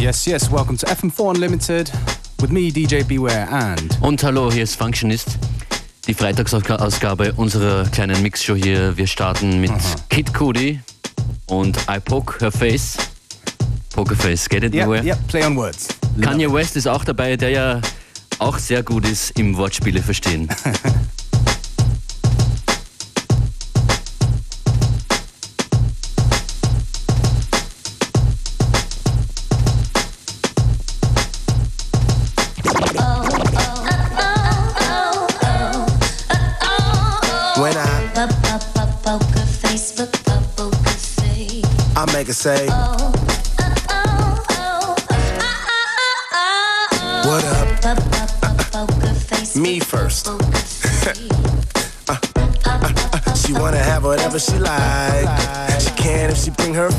Yes, yes, welcome to FM4 Unlimited with me, DJ Beware and. Und hallo, hier ist Functionist. Die Freitagsausgabe unserer kleinen Mixshow hier. Wir starten mit Aha. Kid Cudi und I Poke Her Face. Poker Face, get it? Ja, yeah, yeah, play on words. Kanye West ist auch dabei, der ja auch sehr gut ist im Wortspiele verstehen. say. What up? Me first. uh, uh, uh, she wanna have whatever she like. She can if she bring her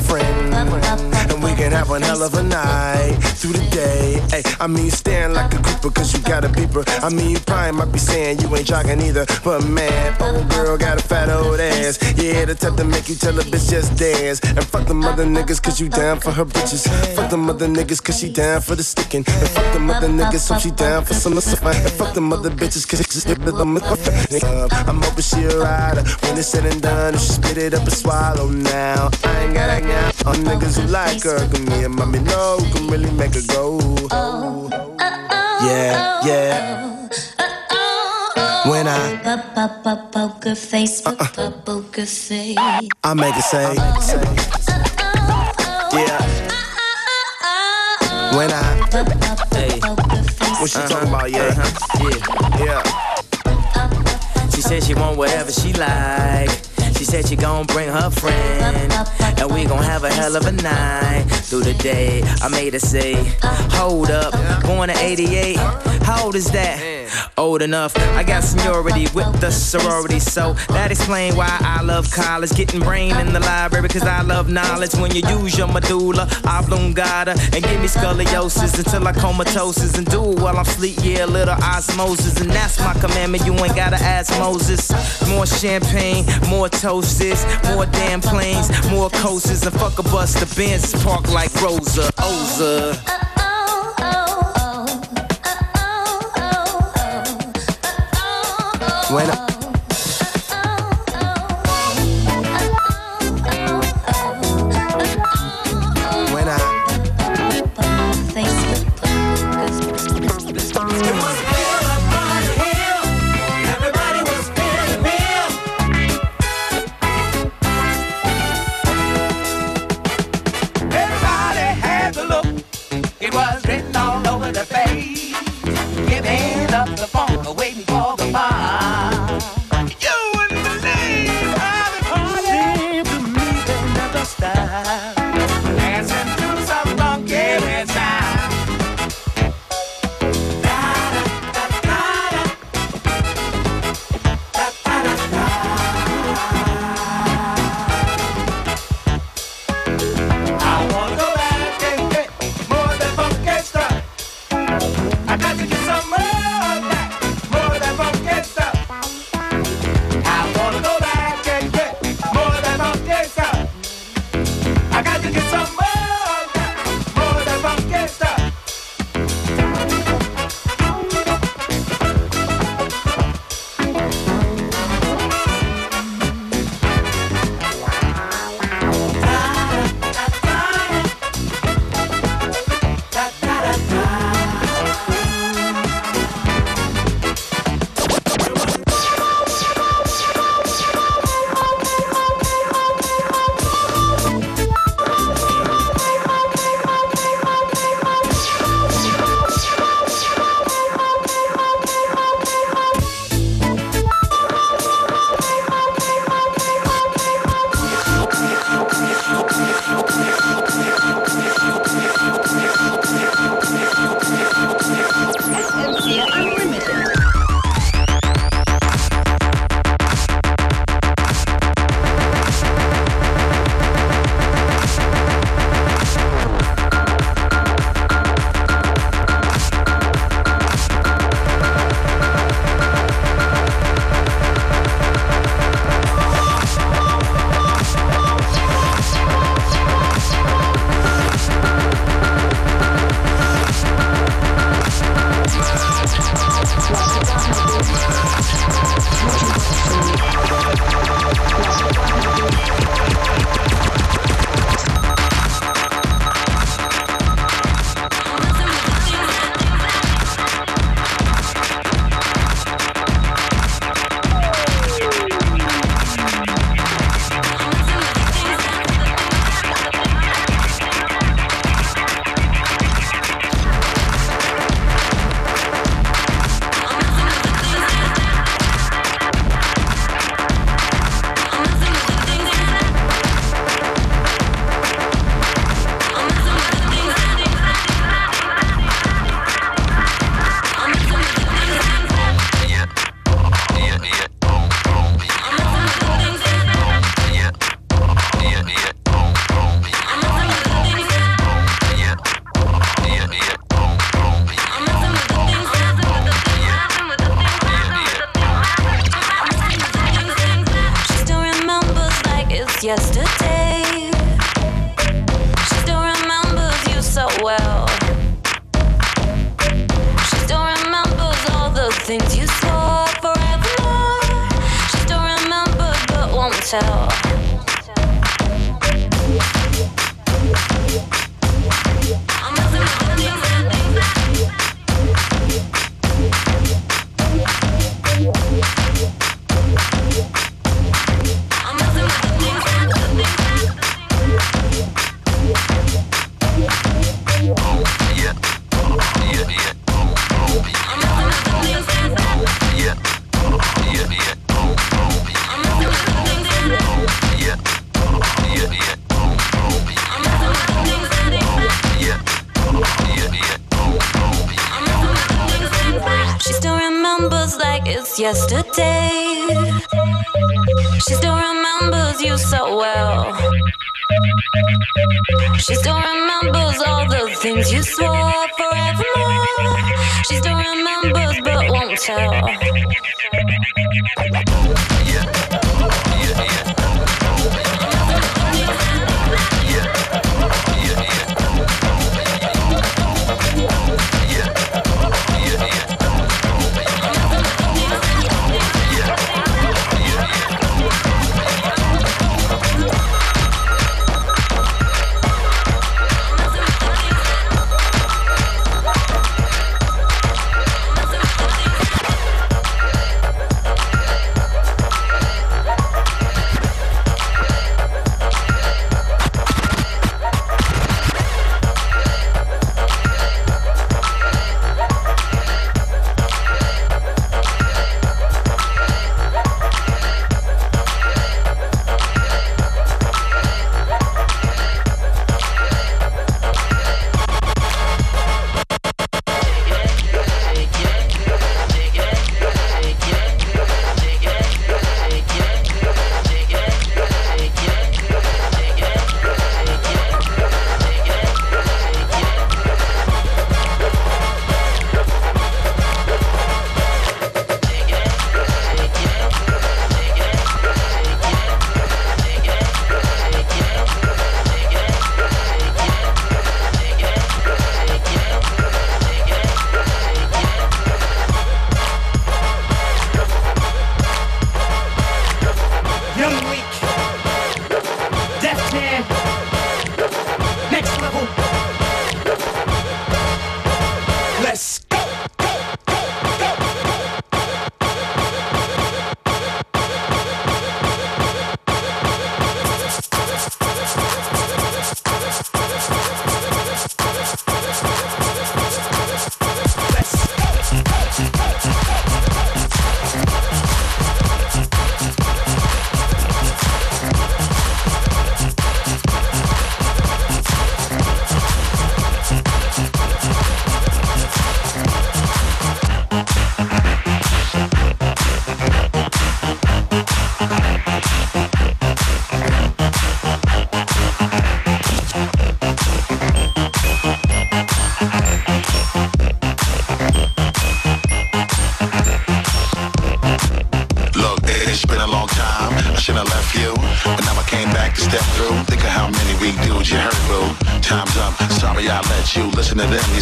one hell of a night through the day. Hey, I mean, stand like a creeper cause you got a beeper. I mean, you probably might be saying you ain't jogging either. But man, old girl got a fat old ass. Yeah, the type to make you tell a bitch just dance. And fuck the mother niggas cause you down for her bitches. Fuck the mother niggas cause she down for the sticking. And fuck the mother niggas so she down for some of And fuck the mother bitches cause she's just stick with them. I'm hoping she a rider. When it's said and done, she spit it up and swallow now. I ain't got a on niggas who like her. Cause me and mommy know can really make her go. Yeah, yeah. When I poker face, uh, uh, poker face, I make it say, yeah. When I, hey, what she talking about? Yeah, uh-huh. yeah, yeah. She said she want whatever she like. She said she gon' bring her friend, and we gon' have a hell of a night through the day. I made her say, Hold up, born in 88. How old is that? Old enough. I got seniority with the sorority, so that explain why I love college. Getting brain in the library, cause I love knowledge. When you use your medulla oblongata and give me scoliosis until I comatosis and do it while I'm sleep. Yeah, little osmosis, and that's my commandment. You ain't gotta ask Moses. More champagne, more toasts, more damn planes, more coasters, and fuck a bus. The Benz park like Rosa, Oza. When yesterday. She still remembers you so well. She still remembers all the things you swore forevermore. She still remembers but won't tell.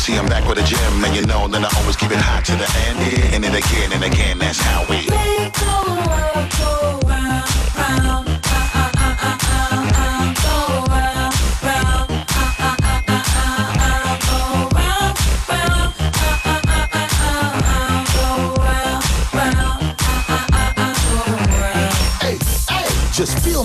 See I'm back with a gym, and you know that I always keep it hot to the end. And then again and again, that's how we make the world go round, round.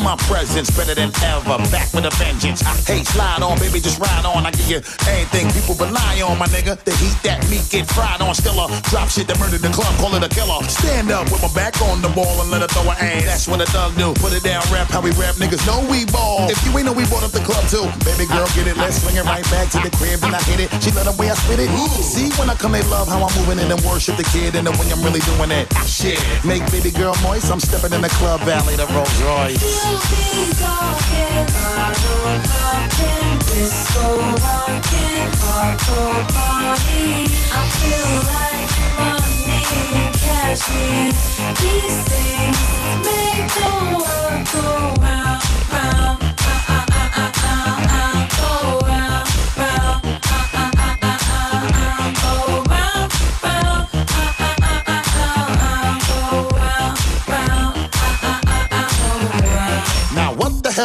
My presence better than ever. Back with a vengeance. Hey, slide on, baby, just ride on. I give you anything people rely on, my nigga. The heat that meat get fried on. Still a drop shit that murdered the club, call it a killer. Stand up with my back on the ball and let her throw her aim. That's what a thug do. Put it down, rap how we rap. Niggas know we ball. If you ain't know, we bought up the club too. Baby girl, get it. Let's swing it right back to the crib. and I hit it. She love the way I spit it. Ooh. See, when I come, they love how I'm moving it and worship the kid. And the way I'm really doing it, shit. Make baby girl moist. I'm stepping in the club valley, the Rolls Royce. These things make the world go round, round.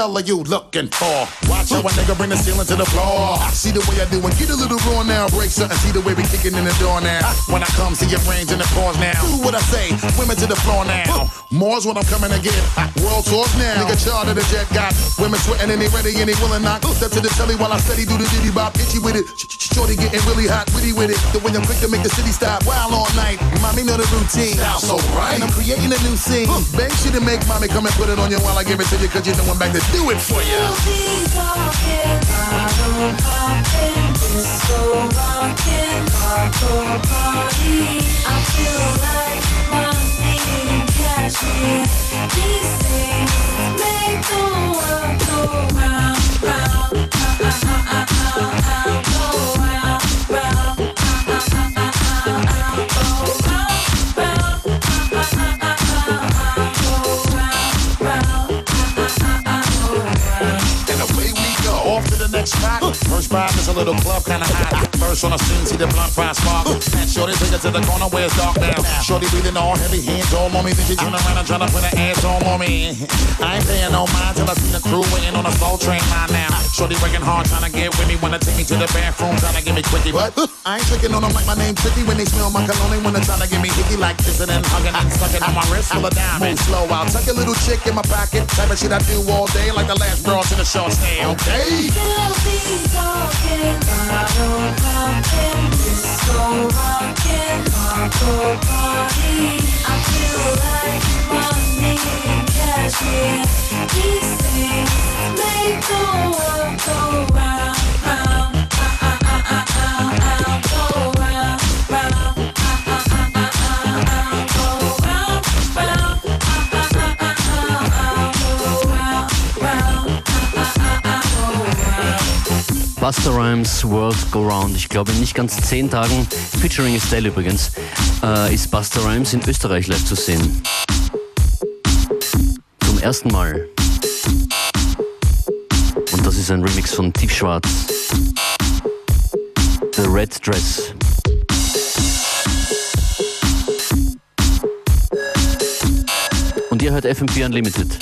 hell are you looking for? Watch how a nigga bring the ceiling to the floor. See the way I do and get a little raw now. Break something, see the way we kicking in the door now. When I come, see your brains in the pause now. Do what I say, women to the floor now. More's what I'm coming get. World tours now. Nigga charter the jet got women sweating and they ready and they willing not. Step to the telly while I steady do the diddy bop. Itchy with it. Shorty getting really hot, witty with it. The way I'm quick to make the city stop. Wild all night. Mommy know the routine. Sound so right. And I'm creating a new scene. Bang shit and make mommy come and put it on you while I give it to you. Cause you know I'm back to do it for you. I feel like money and cash These things make the world go round, round, round, round, round, spot. First spot is a little club kinda hot. First on the scene, see the blunt fry spark. And shorty take it to the corner where it's dark now. Shorty breathing all heavy, hands on me. Then she turn around and try to put her ass on me. I ain't paying no mind till I see the crew waiting on the slow train line now. Shorty working hard trying to get with me. Wanna take me to the bathroom, trying to get me quickie. But I ain't tricking on them like my name Tricky. When they smell my cologne, when they wanna try to get me hickey like kissing and hugging and sucking on my wrist full of diamonds. Move slow, I'll tuck a little chick in my pocket. Type of shit I do all day like the last bros in the short stay, okay? Make the world go round, Buster Rhymes World Go Round. Ich glaube, in nicht ganz zehn Tagen, featuring Estelle übrigens, äh, ist Buster Rhymes in Österreich live zu sehen. Zum ersten Mal. Und das ist ein Remix von Tiefschwarz. The Red Dress. Und ihr hört FM4 Unlimited.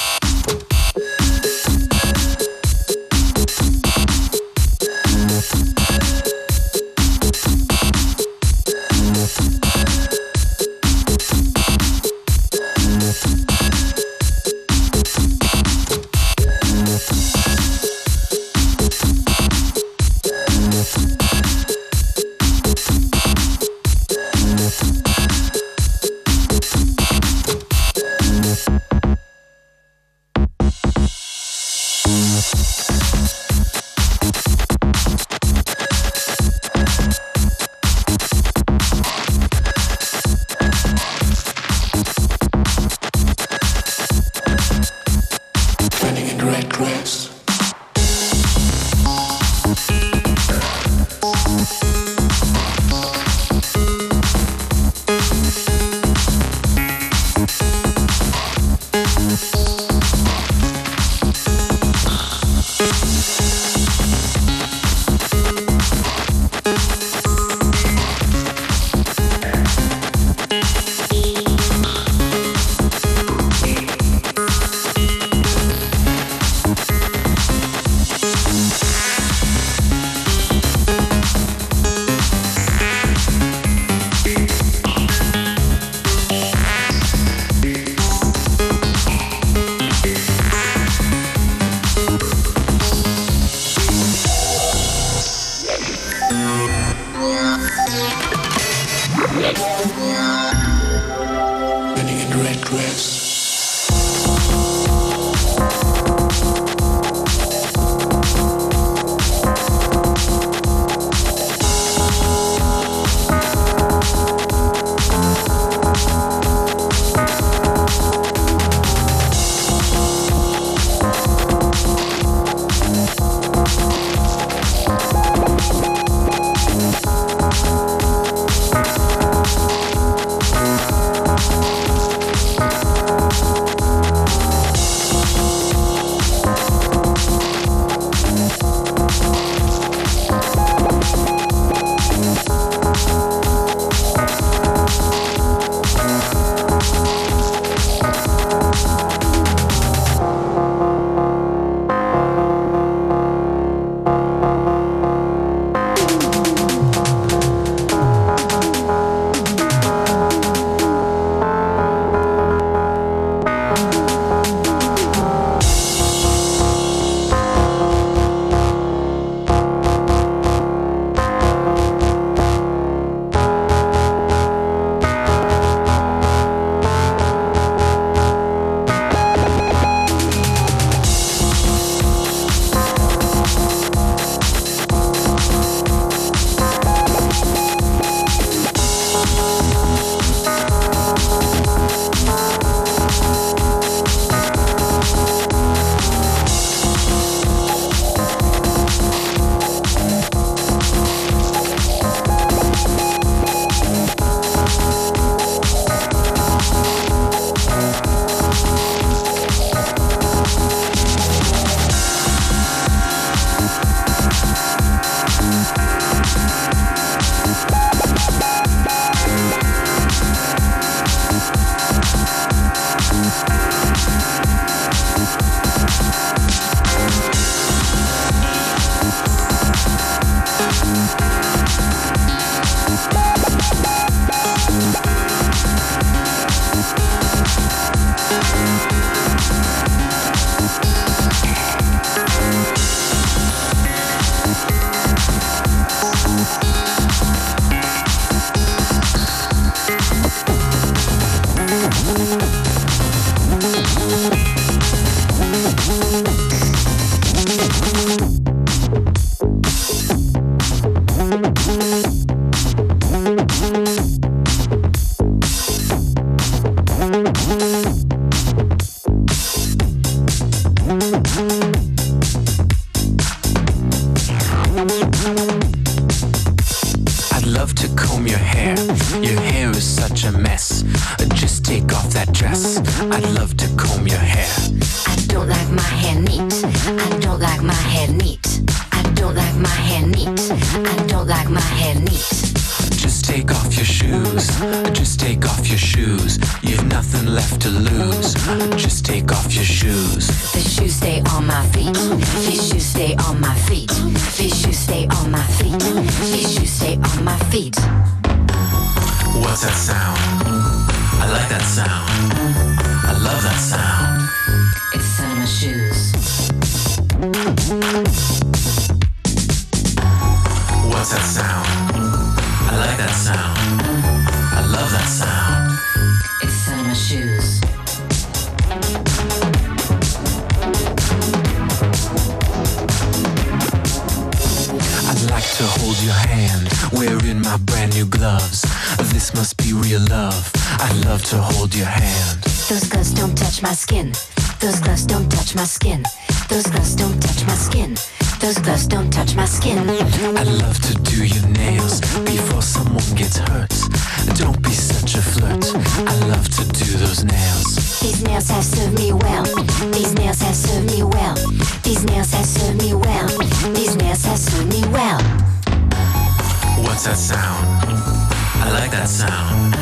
like that sound.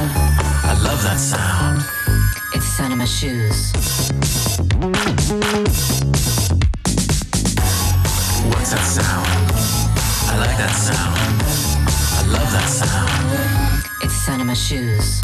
I love that sound. It's the sound of my shoes. What's that sound? I like that sound. I love that sound. It's the sound of my shoes.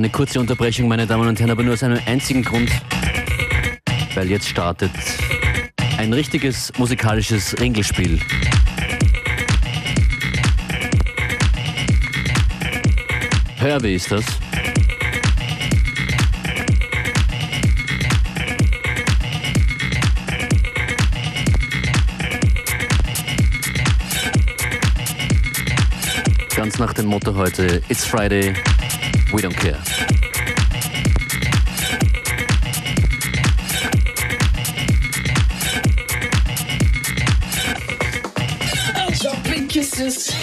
eine kurze Unterbrechung, meine Damen und Herren, aber nur aus einem einzigen Grund, weil jetzt startet ein richtiges musikalisches Ringelspiel. Hör, wie ist das. Ganz nach dem Motto heute, It's Friday, We don't care. I'll jump kisses.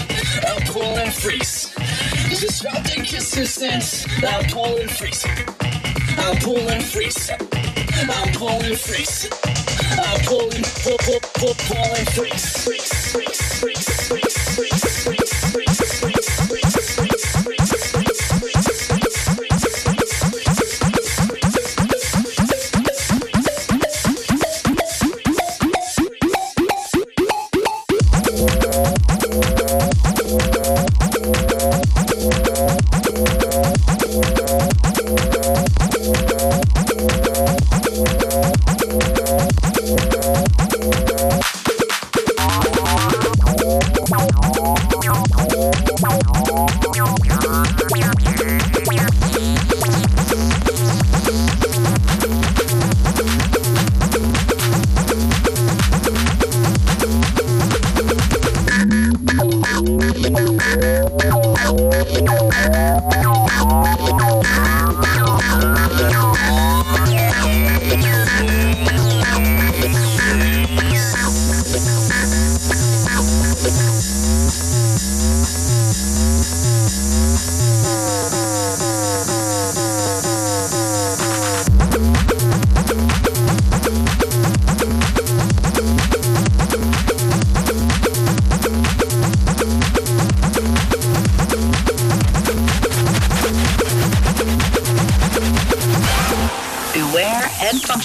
I'll and freeze. Just drop kisses and I'll pull and freeze. I'll pull and freeze. I'll pull and freeze. I'll pull pull, pull, pull, pull and freeze, freeze, freeze, freeze.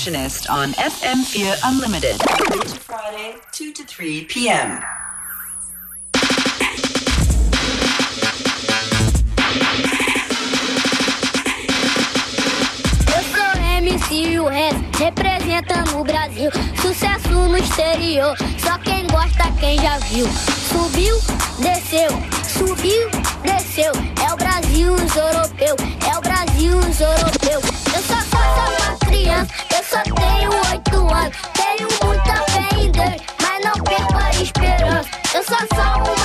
Receptionist on FM Fear Unlimited. Friday, 2 to 3 p.m. Brasil representando o Brasil. Sucesso no exterior, só quem gosta, quem já viu. Subiu, desceu, subiu, desceu. É o Brasil os europeus. é o Brasil os europeus. Eu só sou uma criança só tenho oito anos, tenho muita fé em Deus, mas não perco a esperança. Eu sou só um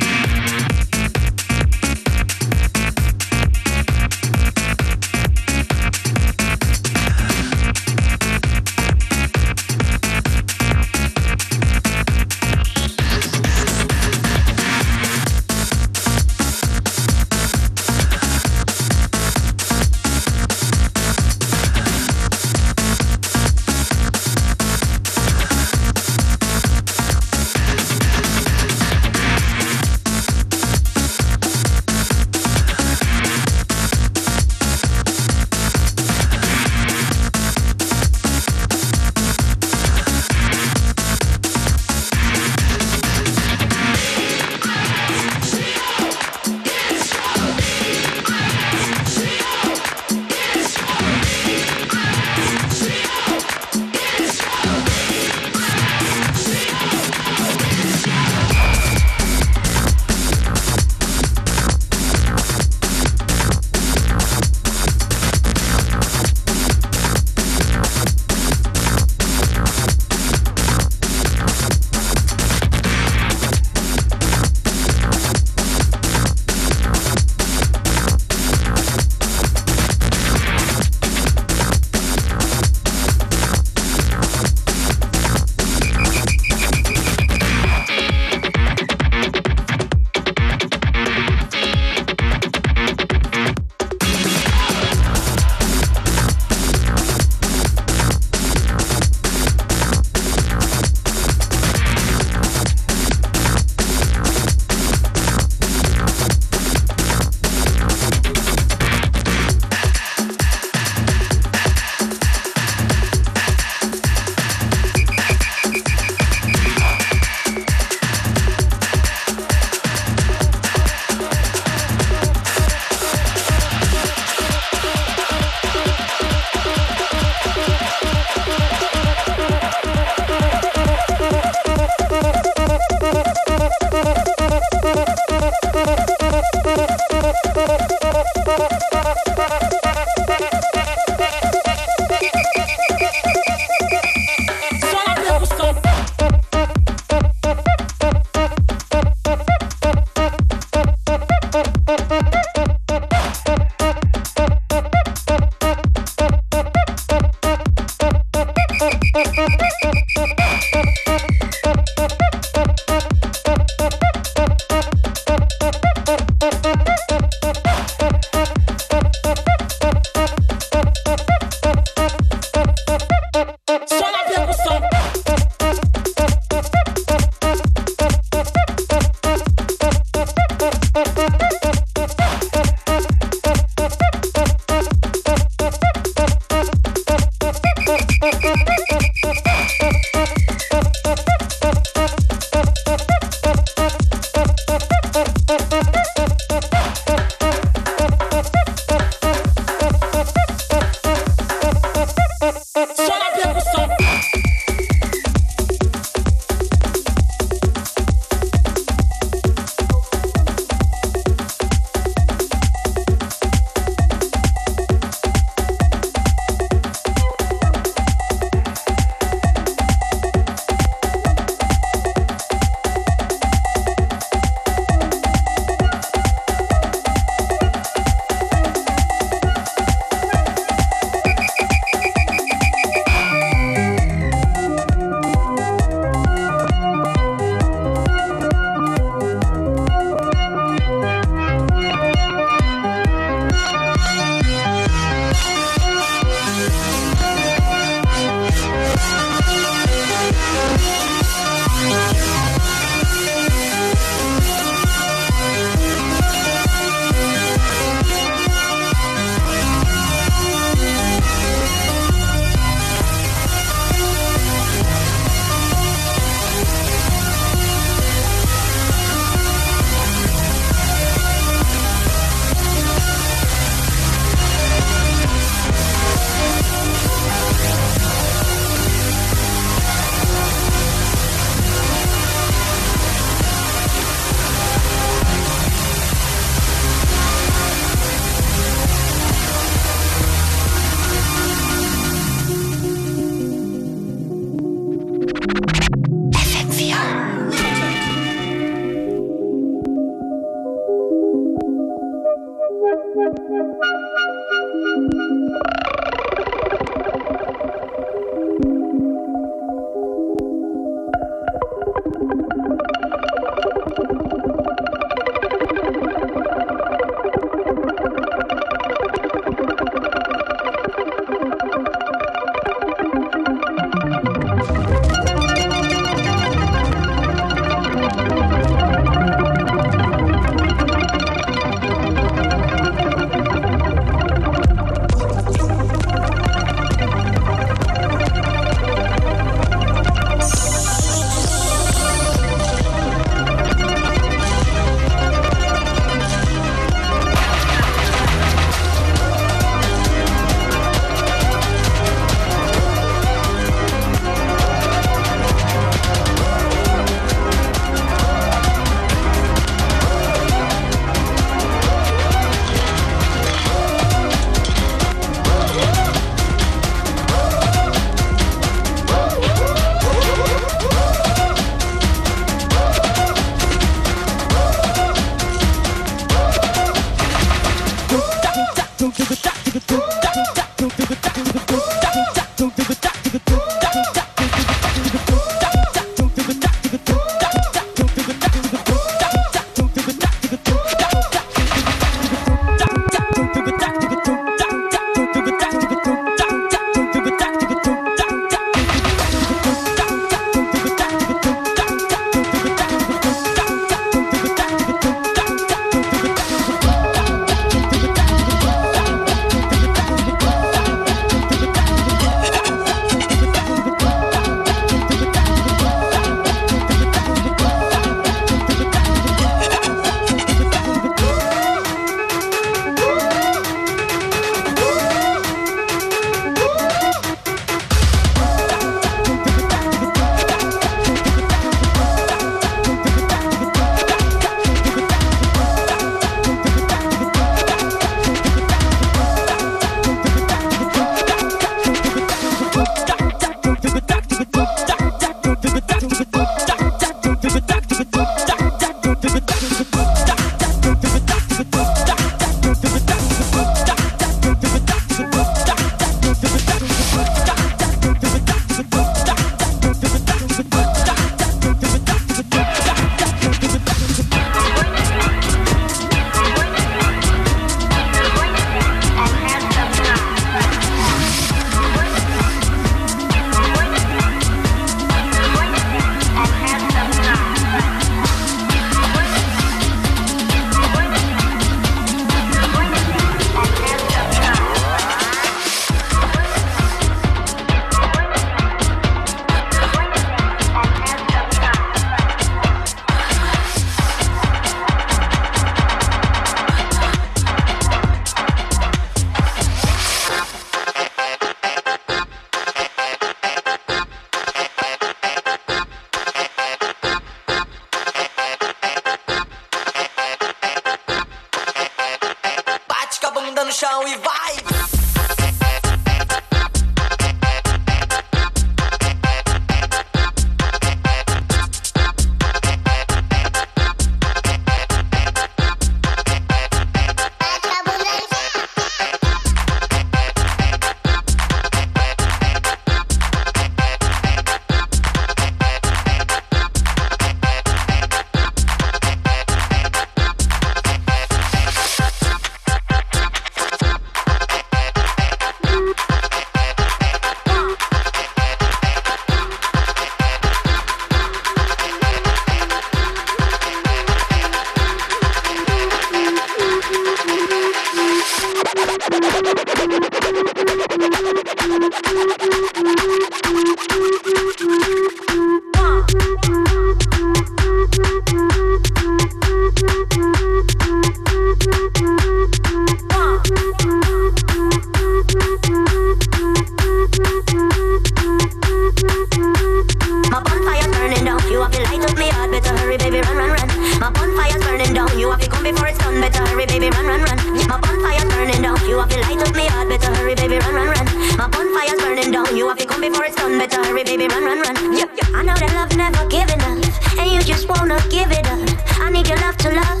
wanna give it up. I need your love to love,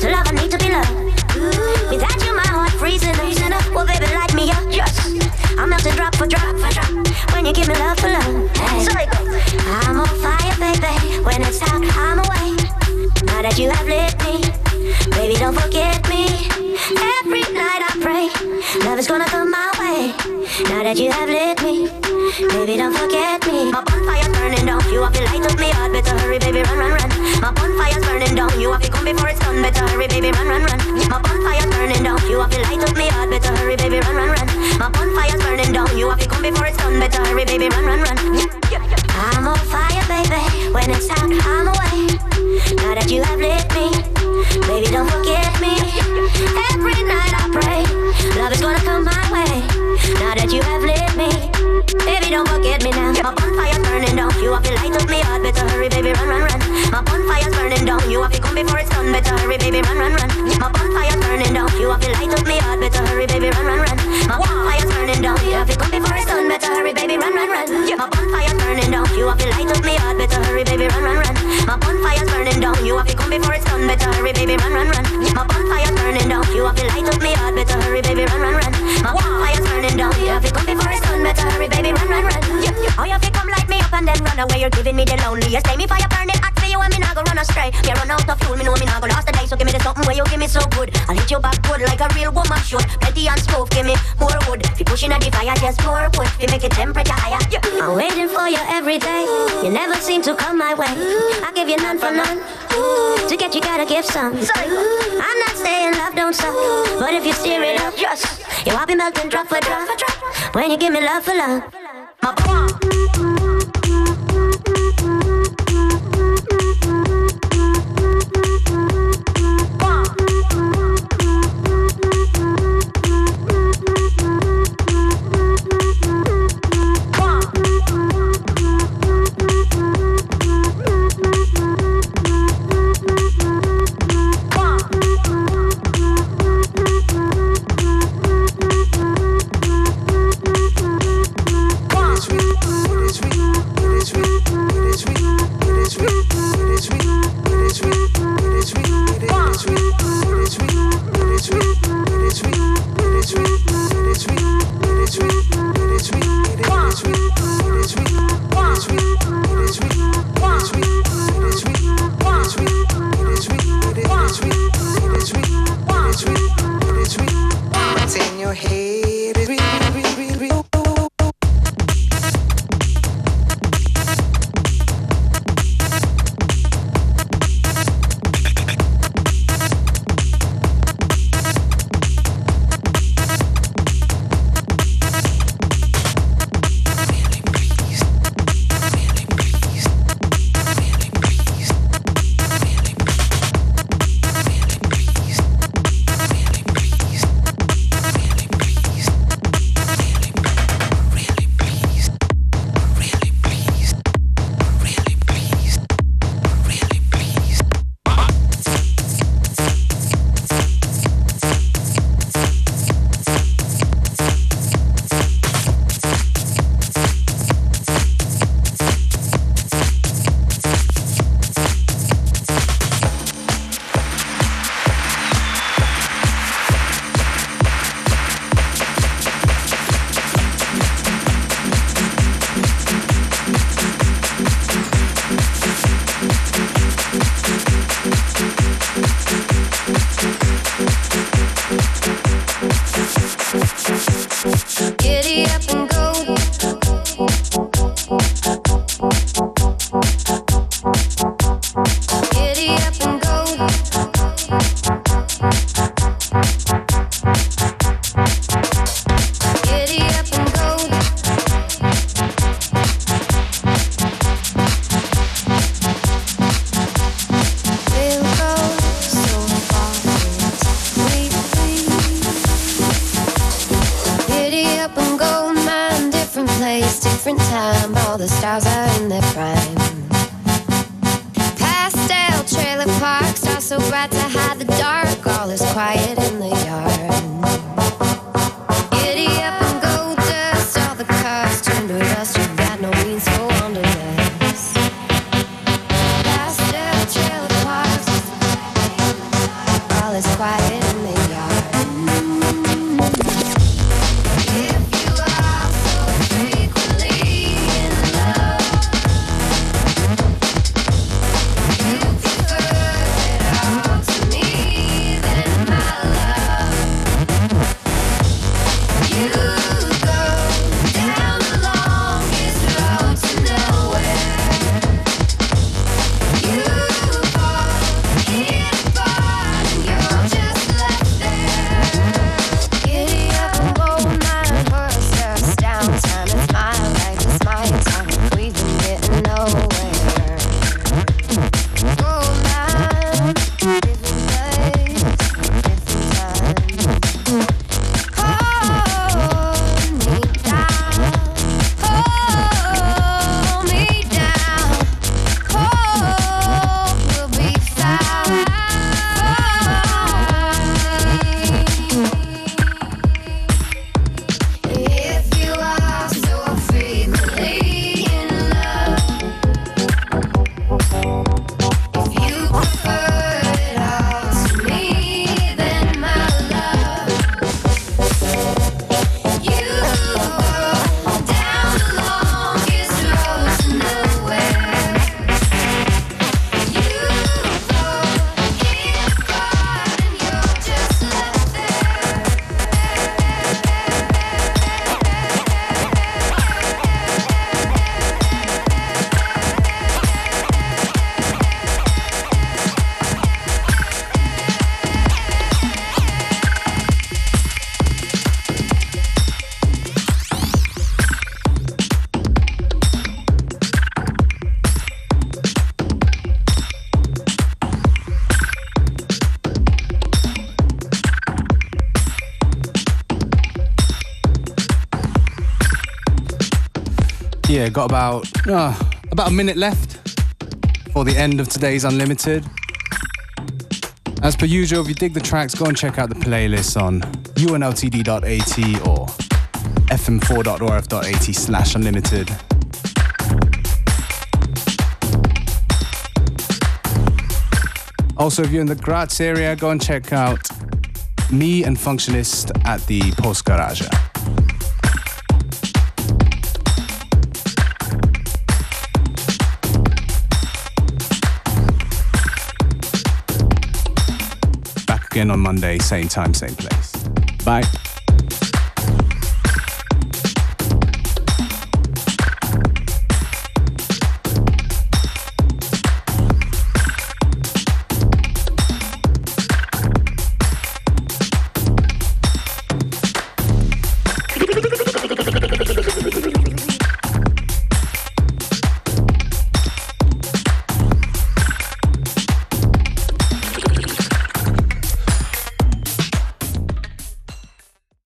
to love. I need to be loved. Without you, my heart freezing up. Well, baby, light me up, just. I'm melting drop for drop for drop. When you give me love for love, hey. so it goes. I'm on fire, baby. When it's out, I'm away. Now that you have lit me, baby, don't forget me. Every night I pray, love is gonna come my way. Now that you have lit done, better hurry, baby, run, run, run. My bonfire's burning down, you have to light up me heart, better hurry, baby, run, run, run. My bonfire's burning down, you have to come before it's done, better hurry, baby, run, run, run. I'm on fire, baby, when it's out, I'm away. Now that you have lit me, baby, don't forget me. Every night I pray, love is gonna come my way. Now that you have lit me, baby, don't forget me now. My bonfire's burning down, you have to light up me heart, better hurry, gun, better hurry, baby, run, run, run. My bonfire's burning down, you have to light up me heart, better hurry, baby, run, run, run. My bonfire's burning down, you have to come before it's done, better hurry, baby, run, run, run. My bonfire's burning down, you have to light up me heart, better hurry, baby, run, run, run. My bonfire's burning down, you have to come before it's done, better hurry, baby, run, run, run. My bonfire's burning down, you have to light up me heart, better hurry, baby, run, run, run. My bonfire's burning down, you have to come before it's done, better hurry, baby, run, run, run. Oh, you have to come light me up and then run away, you're giving me the loneliest, lay me fire burn astray. Yeah, run out of fuel, me know me not gonna last the day. So give me the something where you give me so good. I'll hit you back good like a real woman should. Petty and stove, give me more wood. If you pushing at the fire, just pour wood. If you make it temperature higher. Yeah. I'm waiting for you every day. You never seem to come my way. I give you none for none. To get you gotta give some. I'm not saying love don't suck, but if you steer it up, just you I'll be melting drop for drop. When you give me love for love, my boy. all is quiet. here. Got about uh, about a minute left for the end of today's Unlimited. As per usual, if you dig the tracks, go and check out the playlist on unltd.at or fm4.orf.at slash unlimited. Also, if you're in the Graz area, go and check out me and Functionist at the Post Garage. again on Monday, same time, same place. Bye.